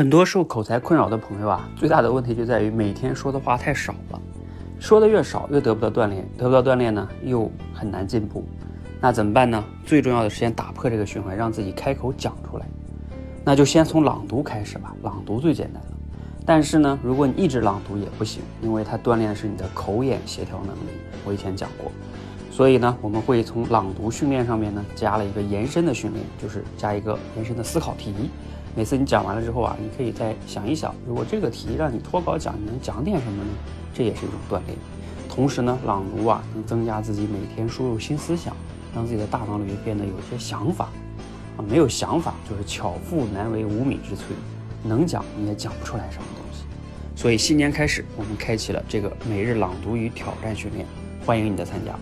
很多受口才困扰的朋友啊，最大的问题就在于每天说的话太少了，说的越少越得不到锻炼，得不到锻炼呢又很难进步，那怎么办呢？最重要的是先打破这个循环，让自己开口讲出来，那就先从朗读开始吧，朗读最简单了。但是呢，如果你一直朗读也不行，因为它锻炼的是你的口眼协调能力，我以前讲过。所以呢，我们会从朗读训练上面呢加了一个延伸的训练，就是加一个延伸的思考题。每次你讲完了之后啊，你可以再想一想，如果这个题让你脱稿讲，你能讲点什么呢？这也是一种锻炼。同时呢，朗读啊能增加自己每天输入新思想，让自己的大脑里面变得有一些想法。啊，没有想法就是巧妇难为无米之炊，能讲你也讲不出来什么东西。所以新年开始，我们开启了这个每日朗读与挑战训练，欢迎你的参加。